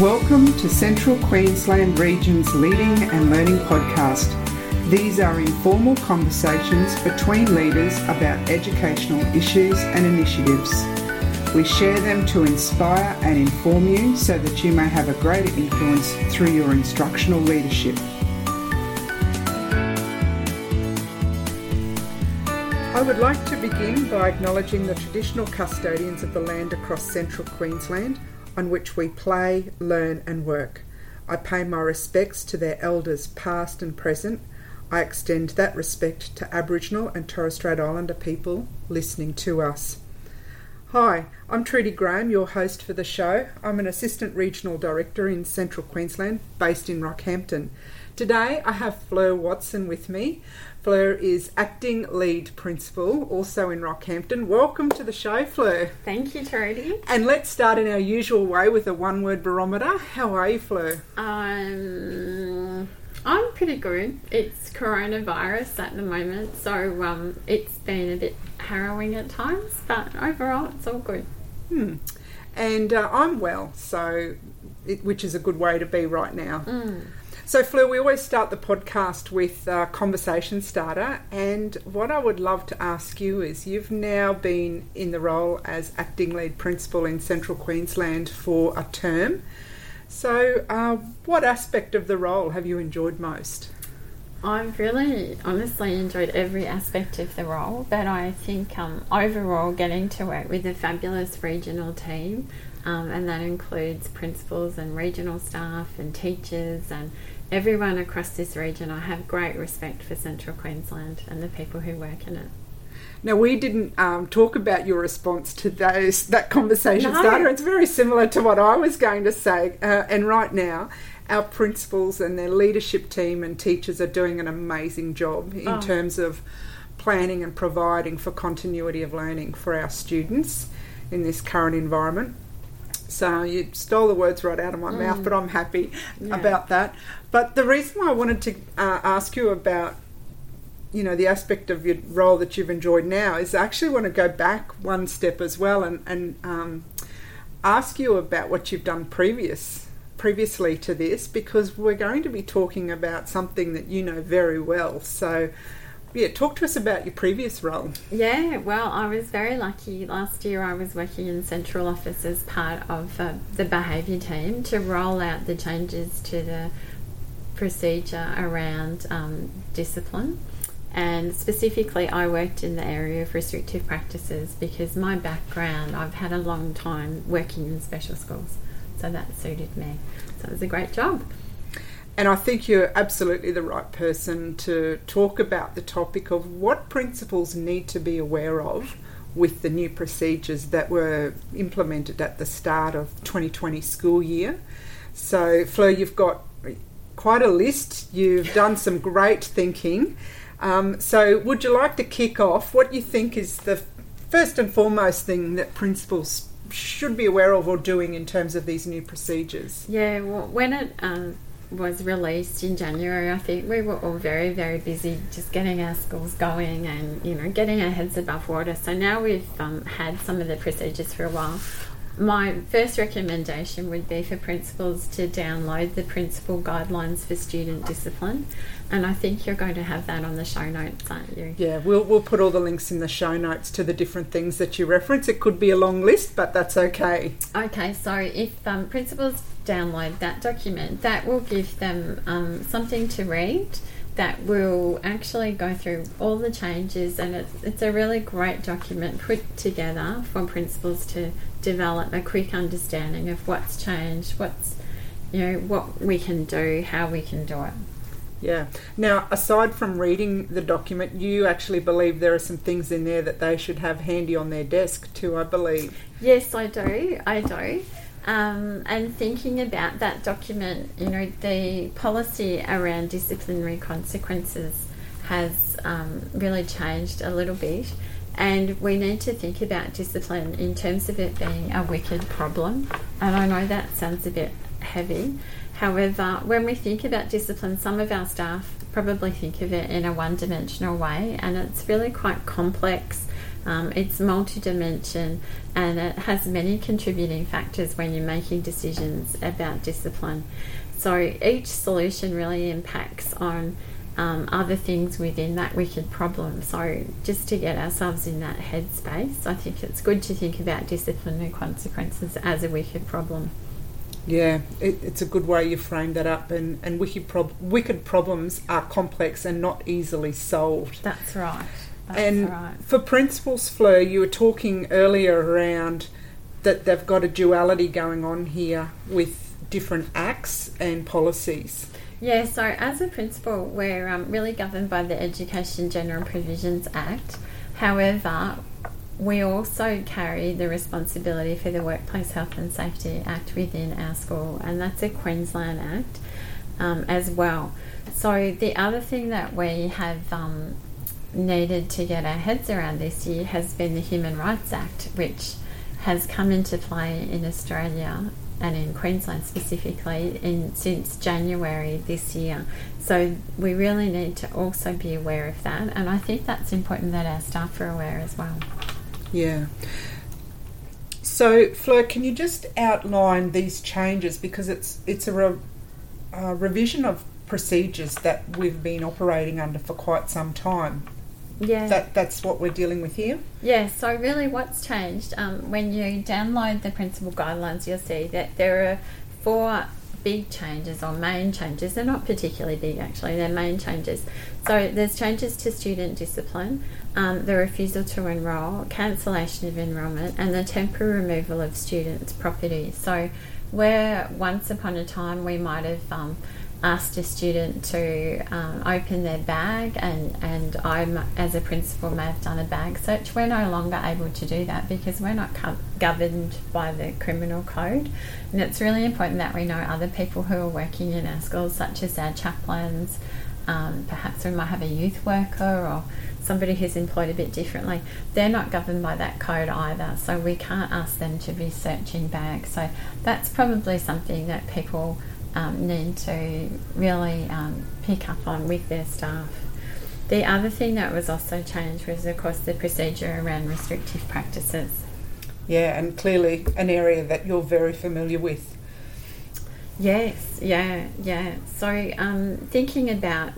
Welcome to Central Queensland Region's Leading and Learning Podcast. These are informal conversations between leaders about educational issues and initiatives. We share them to inspire and inform you so that you may have a greater influence through your instructional leadership. I would like to begin by acknowledging the traditional custodians of the land across central Queensland on which we play, learn, and work. I pay my respects to their elders, past and present. I extend that respect to Aboriginal and Torres Strait Islander people listening to us. Hi, I'm Trudy Graham, your host for the show. I'm an Assistant Regional Director in Central Queensland, based in Rockhampton. Today I have Fleur Watson with me. Fleur is acting lead principal, also in Rockhampton. Welcome to the show, Fleur. Thank you, Trudy. And let's start in our usual way with a one word barometer. How are you, Fleur? Um, I'm pretty good. It's coronavirus at the moment, so um, it's been a bit harrowing at times, but overall it's all good. Hmm. And uh, I'm well, so it, which is a good way to be right now. Mm. So, Fleur, we always start the podcast with a conversation starter, and what I would love to ask you is you've now been in the role as acting lead principal in Central Queensland for a term. So, uh, what aspect of the role have you enjoyed most? I've really, honestly enjoyed every aspect of the role, but I think um, overall getting to work with a fabulous regional team, um, and that includes principals and regional staff and teachers and everyone across this region, I have great respect for Central Queensland and the people who work in it. Now we didn't um, talk about your response to those that conversation No. starter. It's very similar to what I was going to say. Uh, and right now, our principals and their leadership team and teachers are doing an amazing job in Oh. terms of planning and providing for continuity of learning for our students in this current environment. So you stole the words right out of my mouth, but I'm happy Yeah. about that. But the reason why I wanted to uh, ask you about you know the aspect of your role that you've enjoyed now is I actually want to go back one step as well and and um, ask you about what you've done previous previously to this because we're going to be talking about something that you know very well. So yeah, talk to us about your previous role. Yeah, well, I was very lucky. Last year, I was working in central office as part of uh, the behaviour team to roll out the changes to the procedure around um, discipline. And specifically, I worked in the area of restrictive practices because my background, I've had a long time working in special schools, so that suited me. So it was a great job. And I think you're absolutely the right person to talk about the topic of what principals need to be aware of with the new procedures that were implemented at the start of 2020 school year. So, Fleur, you've got quite a list. You've done some great thinking. Um, so, would you like to kick off? What you think is the first and foremost thing that principals should be aware of or doing in terms of these new procedures? Yeah, well, when it um, was released in January, I think we were all very, very busy just getting our schools going and you know getting our heads above water. So now we've um, had some of the procedures for a while. My first recommendation would be for principals to download the principal guidelines for student discipline, and I think you're going to have that on the show notes, aren't you? Yeah, we'll, we'll put all the links in the show notes to the different things that you reference. It could be a long list, but that's okay. Okay, so if um, principals download that document, that will give them um, something to read that will actually go through all the changes, and it's, it's a really great document put together for principals to develop a quick understanding of what's changed, what's you know what we can do, how we can do it. Yeah. Now, aside from reading the document, you actually believe there are some things in there that they should have handy on their desk too, I believe. Yes, I do. I do. Um, and thinking about that document, you know, the policy around disciplinary consequences has um, really changed a little bit. And we need to think about discipline in terms of it being a wicked problem. And I know that sounds a bit heavy. However, when we think about discipline, some of our staff probably think of it in a one dimensional way, and it's really quite complex Um, it's multi-dimension and it has many contributing factors when you're making decisions about discipline. So each solution really impacts on um, other things within that wicked problem. So, just to get ourselves in that headspace, I think it's good to think about discipline and consequences as a wicked problem. Yeah, it, it's a good way you frame that up, and, and wicked, prob- wicked problems are complex and not easily solved. That's right. That's and right. for principals, Fleur, you were talking earlier around that they've got a duality going on here with different acts and policies. Yeah, so as a principal, we're um, really governed by the Education General Provisions Act. However, we also carry the responsibility for the Workplace Health and Safety Act within our school, and that's a Queensland Act um, as well. So, the other thing that we have um, needed to get our heads around this year has been the Human Rights Act, which has come into play in Australia and in Queensland specifically in since January this year. So we really need to also be aware of that, and I think that's important that our staff are aware as well. Yeah. So, Fleur, can you just outline these changes because it's it's a, re, a revision of procedures that we've been operating under for quite some time. Yeah. That that's what we're dealing with here. Yeah. So really, what's changed? Um, when you download the principal guidelines, you'll see that there are four big changes or main changes. They're not particularly big actually. They're main changes. So there's changes to student discipline, um, the refusal to enrol, cancellation of enrolment, and the temporary removal of students' property. So where once upon a time we might have um, asked a student to um, open their bag and, and I, as a principal, may have done a bag search. We're no longer able to do that because we're not co- governed by the criminal code. And it's really important that we know other people who are working in our schools, such as our chaplains. Um, perhaps we might have a youth worker or somebody who's employed a bit differently. They're not governed by that code either, so we can't ask them to be searching bags. So that's probably something that people um, need to really um, pick up on with their staff. The other thing that was also changed was, of course, the procedure around restrictive practices. Yeah, and clearly an area that you're very familiar with. Yes, yeah, yeah. So, um, thinking about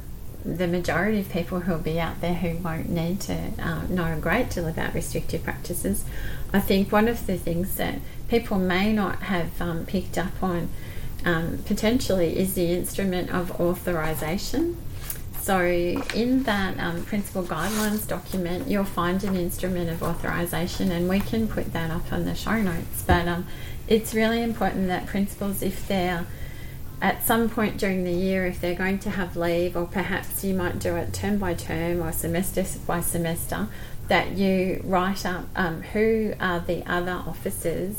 the majority of people who will be out there who won't need to uh, know a great deal about restrictive practices, I think one of the things that people may not have um, picked up on um, potentially is the instrument of authorisation. So, in that um, principal guidelines document, you'll find an instrument of authorisation, and we can put that up on the show notes. But um, it's really important that principals, if they're at some point during the year, if they're going to have leave, or perhaps you might do it term by term or semester by semester, that you write up um, who are the other officers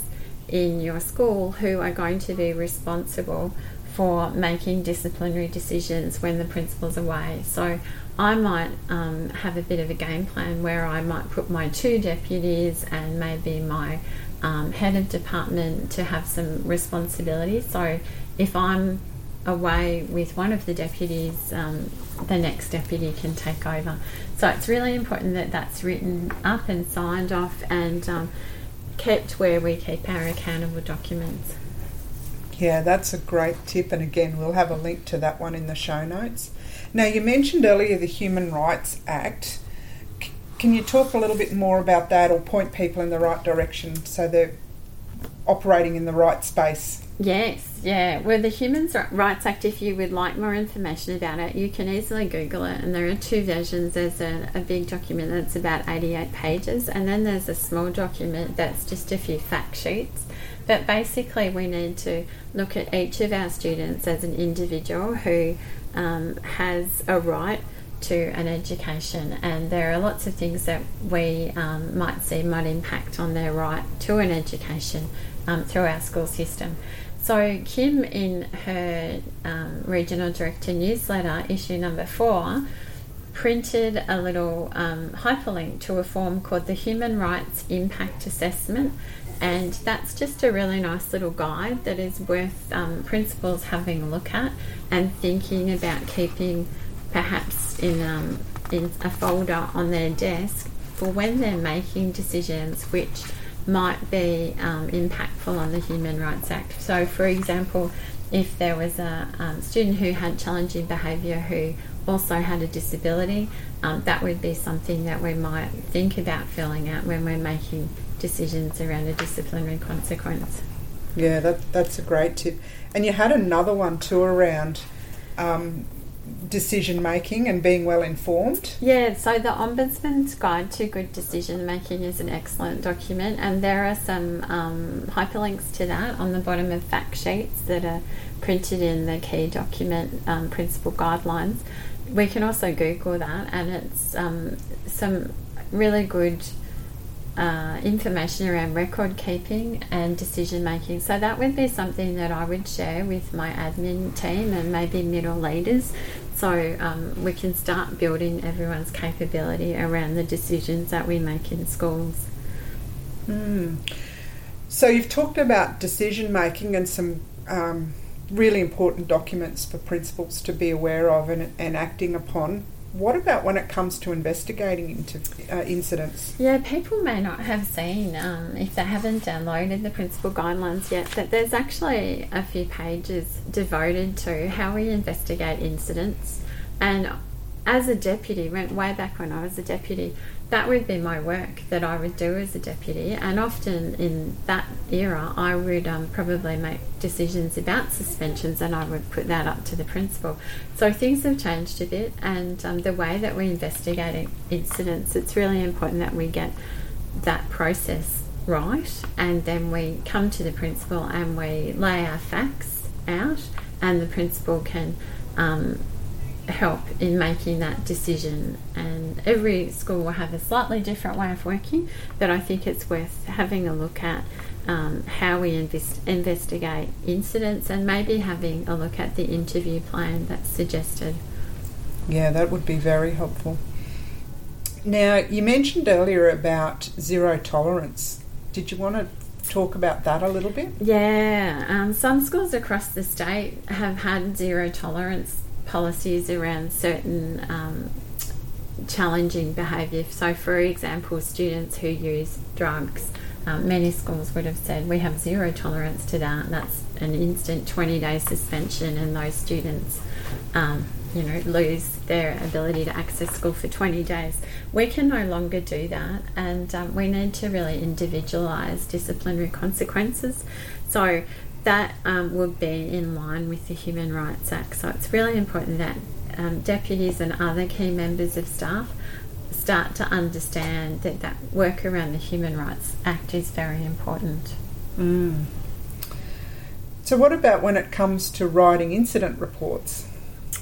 in your school who are going to be responsible for making disciplinary decisions when the principal's away. So I might um, have a bit of a game plan where I might put my two deputies and maybe my um, head of department to have some responsibility. So if I'm away with one of the deputies, um, the next deputy can take over. So it's really important that that's written up and signed off and um, kept where we keep our accountable documents. Yeah, that's a great tip, and again, we'll have a link to that one in the show notes. Now, you mentioned earlier the Human Rights Act. C- can you talk a little bit more about that or point people in the right direction so they're operating in the right space? Yes, yeah. Well, the Human Rights Act, if you would like more information about it, you can easily Google it. And there are two versions there's a, a big document that's about 88 pages, and then there's a small document that's just a few fact sheets. But basically, we need to look at each of our students as an individual who um, has a right to an education, and there are lots of things that we um, might see might impact on their right to an education um, through our school system. So, Kim, in her um, regional director newsletter, issue number four, printed a little um, hyperlink to a form called the Human Rights Impact Assessment, and that's just a really nice little guide that is worth um, principals having a look at and thinking about keeping perhaps in, um, in a folder on their desk for when they're making decisions which might be um, impactful on the Human Rights Act. So, for example, if there was a um, student who had challenging behaviour who also had a disability, um, that would be something that we might think about filling out when we're making decisions around a disciplinary consequence. Yeah, that, that's a great tip. And you had another one too around um, decision making and being well informed. Yeah, so the Ombudsman's Guide to Good Decision Making is an excellent document, and there are some um, hyperlinks to that on the bottom of fact sheets that are printed in the key document um, principal guidelines. We can also Google that, and it's um, some really good uh, information around record keeping and decision making. So that would be something that I would share with my admin team and maybe middle leaders. So um, we can start building everyone's capability around the decisions that we make in schools. Mm. So you've talked about decision making and some um, really important documents for principals to be aware of and, and acting upon. What about when it comes to investigating into uh, incidents? Yeah, people may not have seen, um, if they haven't downloaded the principal guidelines yet, that there's actually a few pages devoted to how we investigate incidents. And as a deputy, went way back when I was a deputy, that would be my work that I would do as a deputy. And often in that era, I would um, probably make decisions about suspensions and I would put that up to the principal. So things have changed a bit, and um, the way that we investigate incidents, it's really important that we get that process right and then we come to the principal and we lay our facts out, and the principal can. Um, help in making that decision. And every school will have a slightly different way of working, but I think it's worth having a look at um, how we invest, investigate incidents and maybe having a look at the interview plan that's suggested. Yeah, that would be very helpful. Now, you mentioned earlier about zero tolerance. Did you want to talk about that a little bit? Yeah, um, some schools across the state have had zero tolerance policies around certain um, challenging behaviour. So, for example, students who use drugs, um, many schools would have said we have zero tolerance to that. That's an instant 20 day suspension, and those students, um, you know, lose their ability to access school for 20 days. We can no longer do that, and um, we need to really individualise disciplinary consequences. So, that um, would be in line with the Human Rights Act. So it's really important that um, deputies and other key members of staff start to understand that that work around the Human Rights Act is very important. Mm. So, what about when it comes to writing incident reports?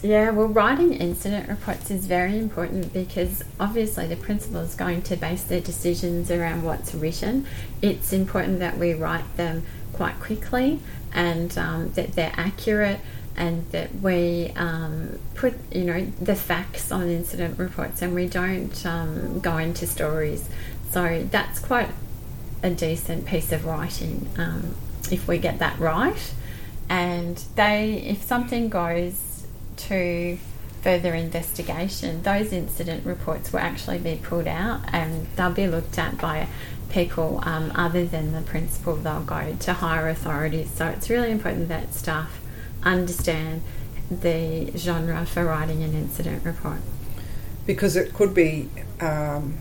Yeah, well, writing incident reports is very important because obviously the principal is going to base their decisions around what's written. It's important that we write them quite quickly and um, that they're accurate and that we um, put you know the facts on incident reports and we don't um, go into stories. So that's quite a decent piece of writing um, if we get that right. And they if something goes to further investigation those incident reports will actually be pulled out and they'll be looked at by people um, other than the principal, they'll go to higher authorities. So it's really important that staff understand the genre for writing an incident report. Because it could be um,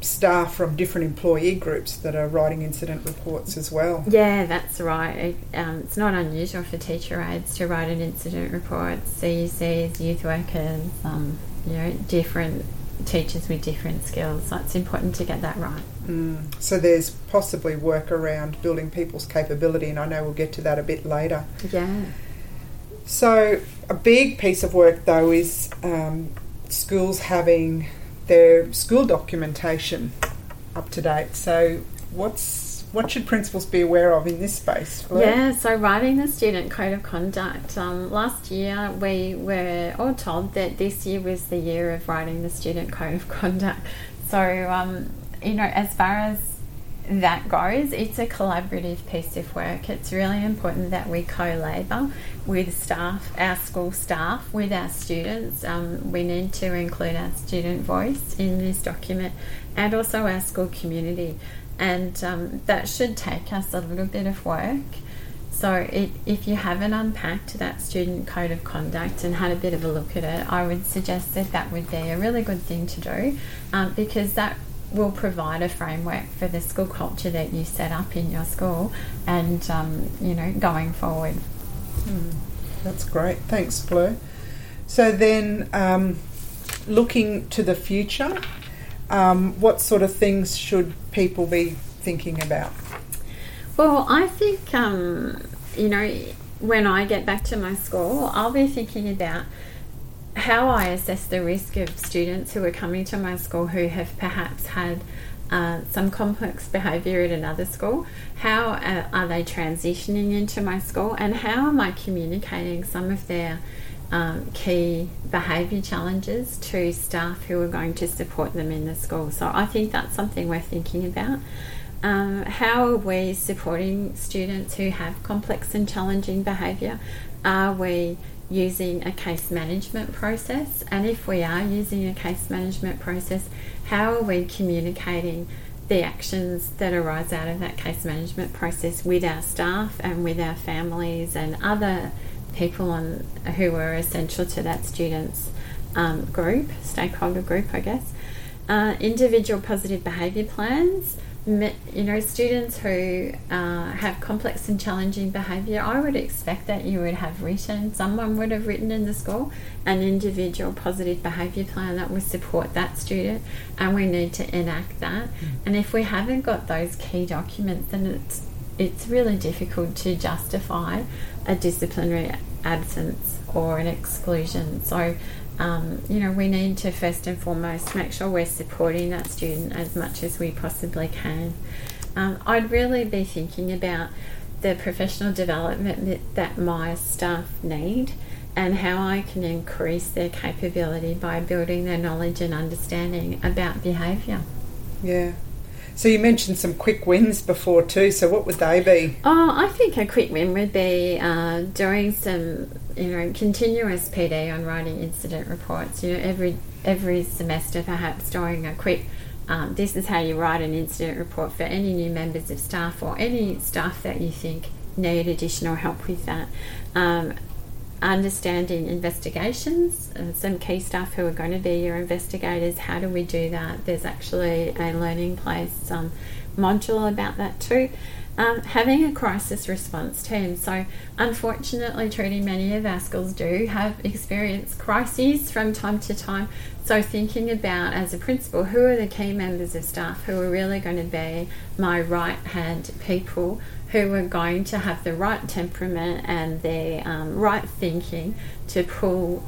staff from different employee groups that are writing incident reports as well. Yeah, that's right. Um, it's not unusual for teacher aides to write an incident report, CUCs, youth workers, um, you know, different teachers with different skills. So it's important to get that right. Mm. So there's possibly work around building people's capability, and I know we'll get to that a bit later. Yeah. So a big piece of work though is um, schools having their school documentation up to date. So what's what should principals be aware of in this space? Yeah, so writing the student code of conduct. Um, last year, we were all told that this year was the year of writing the student code of conduct. So, um, you know, as far as that goes, it's a collaborative piece of work. It's really important that we co labour with staff, our school staff, with our students. Um, we need to include our student voice in this document and also our school community. And um, that should take us a little bit of work. So, it, if you haven't unpacked that student code of conduct and had a bit of a look at it, I would suggest that that would be a really good thing to do um, because that will provide a framework for the school culture that you set up in your school and, um, you know, going forward. Mm, that's great. Thanks, Fleur. So, then um, looking to the future, um, what sort of things should people be thinking about? Well, I think, um, you know, when I get back to my school, I'll be thinking about how I assess the risk of students who are coming to my school who have perhaps had uh, some complex behaviour at another school. How uh, are they transitioning into my school, and how am I communicating some of their um, key behaviour challenges to staff who are going to support them in the school? So I think that's something we're thinking about. Um, how are we supporting students who have complex and challenging behaviour? Are we using a case management process? And if we are using a case management process, how are we communicating the actions that arise out of that case management process with our staff and with our families and other people on who were essential to that student's um, group, stakeholder group, I guess. Uh, individual positive behaviour plans you know, students who uh, have complex and challenging behaviour, I would expect that you would have written, someone would have written in the school, an individual positive behaviour plan that would support that student, and we need to enact that. Mm. And if we haven't got those key documents, then it's it's really difficult to justify a disciplinary absence or an exclusion. So um, you know, we need to first and foremost make sure we're supporting that student as much as we possibly can. Um, I'd really be thinking about the professional development that my staff need and how I can increase their capability by building their knowledge and understanding about behaviour. Yeah. So you mentioned some quick wins before too. So what would they be? Oh, I think a quick win would be uh, doing some, you know, continuous PD on writing incident reports. You know, every every semester, perhaps doing a quick. Um, this is how you write an incident report for any new members of staff or any staff that you think need additional help with that. Um, understanding investigations, uh, some key staff who are going to be your investigators. How do we do that? There's actually a learning place um, module about that too. Um, having a crisis response team. So, unfortunately, Trudy, many of our schools do have experienced crises from time to time. So, thinking about as a principal, who are the key members of staff who are really going to be my right hand people who are going to have the right temperament and the um, right thinking to pull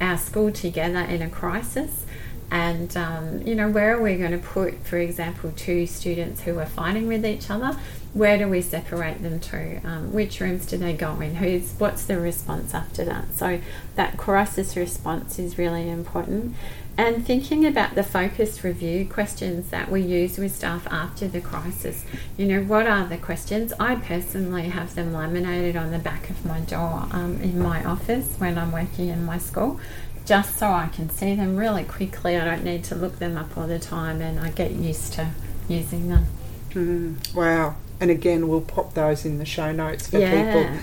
our school together in a crisis. And, um, you know, where are we going to put, for example, two students who are fighting with each other? Where do we separate them to? Um, which rooms do they go in? Who's, what's the response after that? So, that crisis response is really important and thinking about the focused review questions that we use with staff after the crisis. You know, what are the questions? I personally have them laminated on the back of my door um, in my office when I'm working in my school, just so I can see them really quickly. I don't need to look them up all the time and I get used to using them. Mm, wow. And again, we'll pop those in the show notes for yeah. people.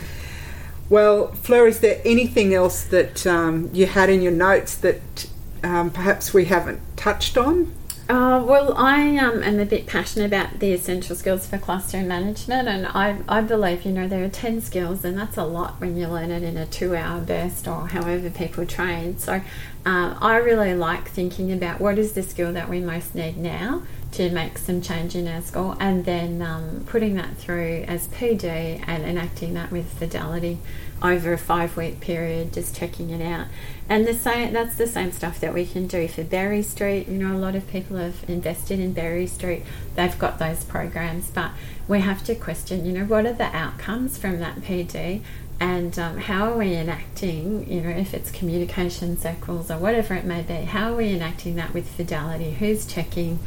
Well, Fleur, is there anything else that um, you had in your notes that um, perhaps we haven't touched on? Uh, well, I um, am a bit passionate about the essential skills for classroom management, and I, I believe, you know, there are 10 skills, and that's a lot when you learn it in a two hour burst or however people train. So, uh, I really like thinking about what is the skill that we most need now to make some change in our school, and then um, putting that through as PD and enacting that with fidelity over a five week period, just checking it out. And the same that's the same stuff that we can do for Berry Street. You know, a lot of people have invested in Berry Street. They've got those programs, but we have to question, you know, what are the outcomes from that PD and um, how are we enacting, you know, if it's communication circles or whatever it may be, how are we enacting that with fidelity? Who's checking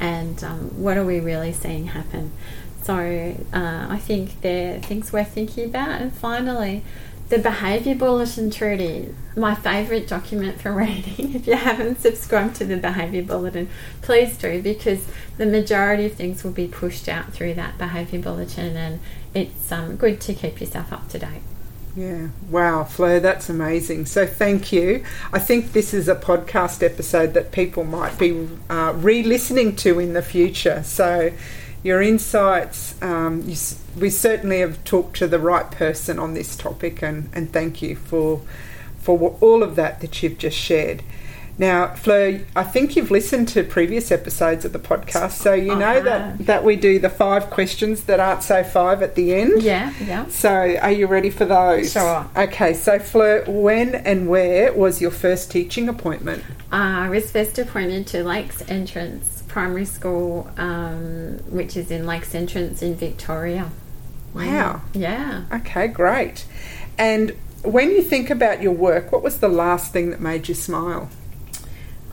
and um, what are we really seeing happen. So uh, I think they're things we're thinking about. And finally, the Behaviour Bulletin, Trudy, my favourite document for reading. If you haven't subscribed to the Behaviour Bulletin, please do because the majority of things will be pushed out through that Behaviour Bulletin and it's um, good to keep yourself up to date. Yeah, wow, Fleur, that's amazing. So, thank you. I think this is a podcast episode that people might be uh, re listening to in the future. So, your insights, um, you, we certainly have talked to the right person on this topic, and, and thank you for, for all of that that you've just shared. Now, Fleur, I think you've listened to previous episodes of the podcast, so you know I that, have. that we do the five questions that aren't so five at the end. Yeah, yeah. So, are you ready for those? Sure. Okay, so Fleur, when and where was your first teaching appointment? Uh, I was first appointed to Lakes Entrance Primary School, um, which is in Lakes Entrance in Victoria. Wow. Yeah. Okay, great. And when you think about your work, what was the last thing that made you smile?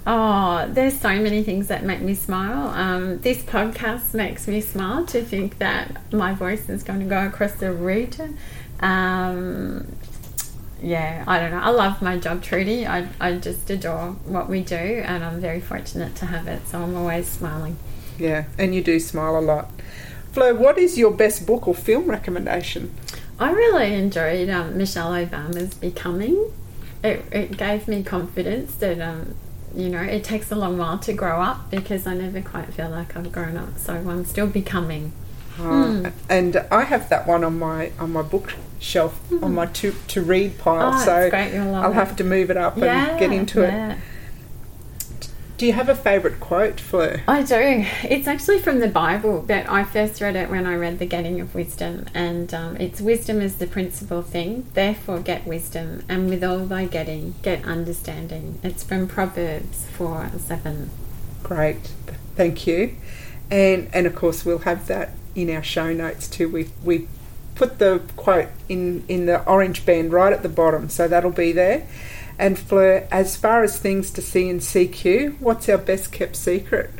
Oh, there's so many things that make me smile. Um, this podcast makes me smile to think that my voice is going to go across the region. Um, yeah, I don't know. I love my job, Trudy. I, I just adore what we do, and I'm very fortunate to have it. So I'm always smiling. Yeah, and you do smile a lot. Flo, what is your best book or film recommendation? I really enjoyed um, Michelle Obama's Becoming. It, it gave me confidence that, um, you know, it takes a long while to grow up because I never quite feel like I've grown up. So I'm still becoming. Uh, And I have that one on my on my bookshelf on my to to read pile. Oh, so great. You'll love I'll it. have to move it up yeah, and get into it. Do you have a favourite quote, Fleur? I do. It's actually from the Bible, but I first read it when I read The Getting of Wisdom, and um, it's wisdom is the principal thing. Therefore, get wisdom, and with all thy getting, get understanding. It's from Proverbs four seven. Great, thank you. And and of course we'll have that in our show notes too. We we put the quote in in the orange band right at the bottom, so that'll be there. And Fleur, as far as things to see in CQ, what's our best kept secret?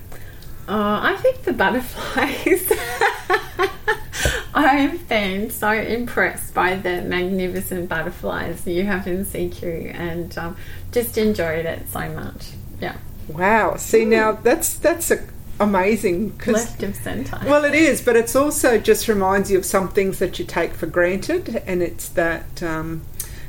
Oh, I think the butterflies. I've been so impressed by the magnificent butterflies you have in CQ, and um, just enjoyed it so much. Yeah, Wow. See now that's that's a, amazing left of centre. well it is, but it's also just reminds you of some things that you take for granted, and it's that um,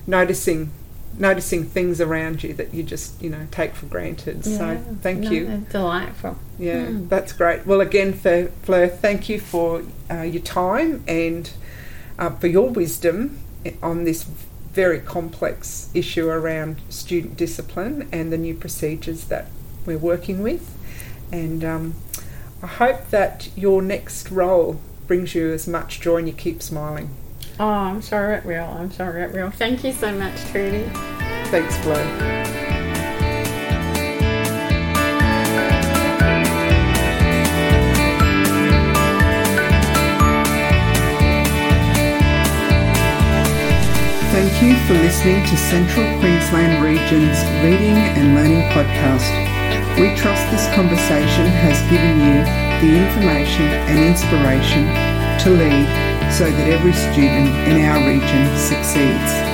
noticing noticing things around you that you just you know take for granted. so thank no, you. Delightful. Yeah, Mm. that's great. Well, again, for Fleur, thank you for uh, your time and uh, for your wisdom on this very complex issue around student discipline and the new procedures that we're working with. And um, I hope that your next role brings you as much joy and you keep smiling. Oh, I'm sure it will. I'm sure it will. Thank you so much, Trudy. Thanks, Fleur. Thank you for listening to Central Queensland Region's Leading and Learning Podcast. We trust this conversation has given you the information and inspiration to lead so that every student in our region succeeds.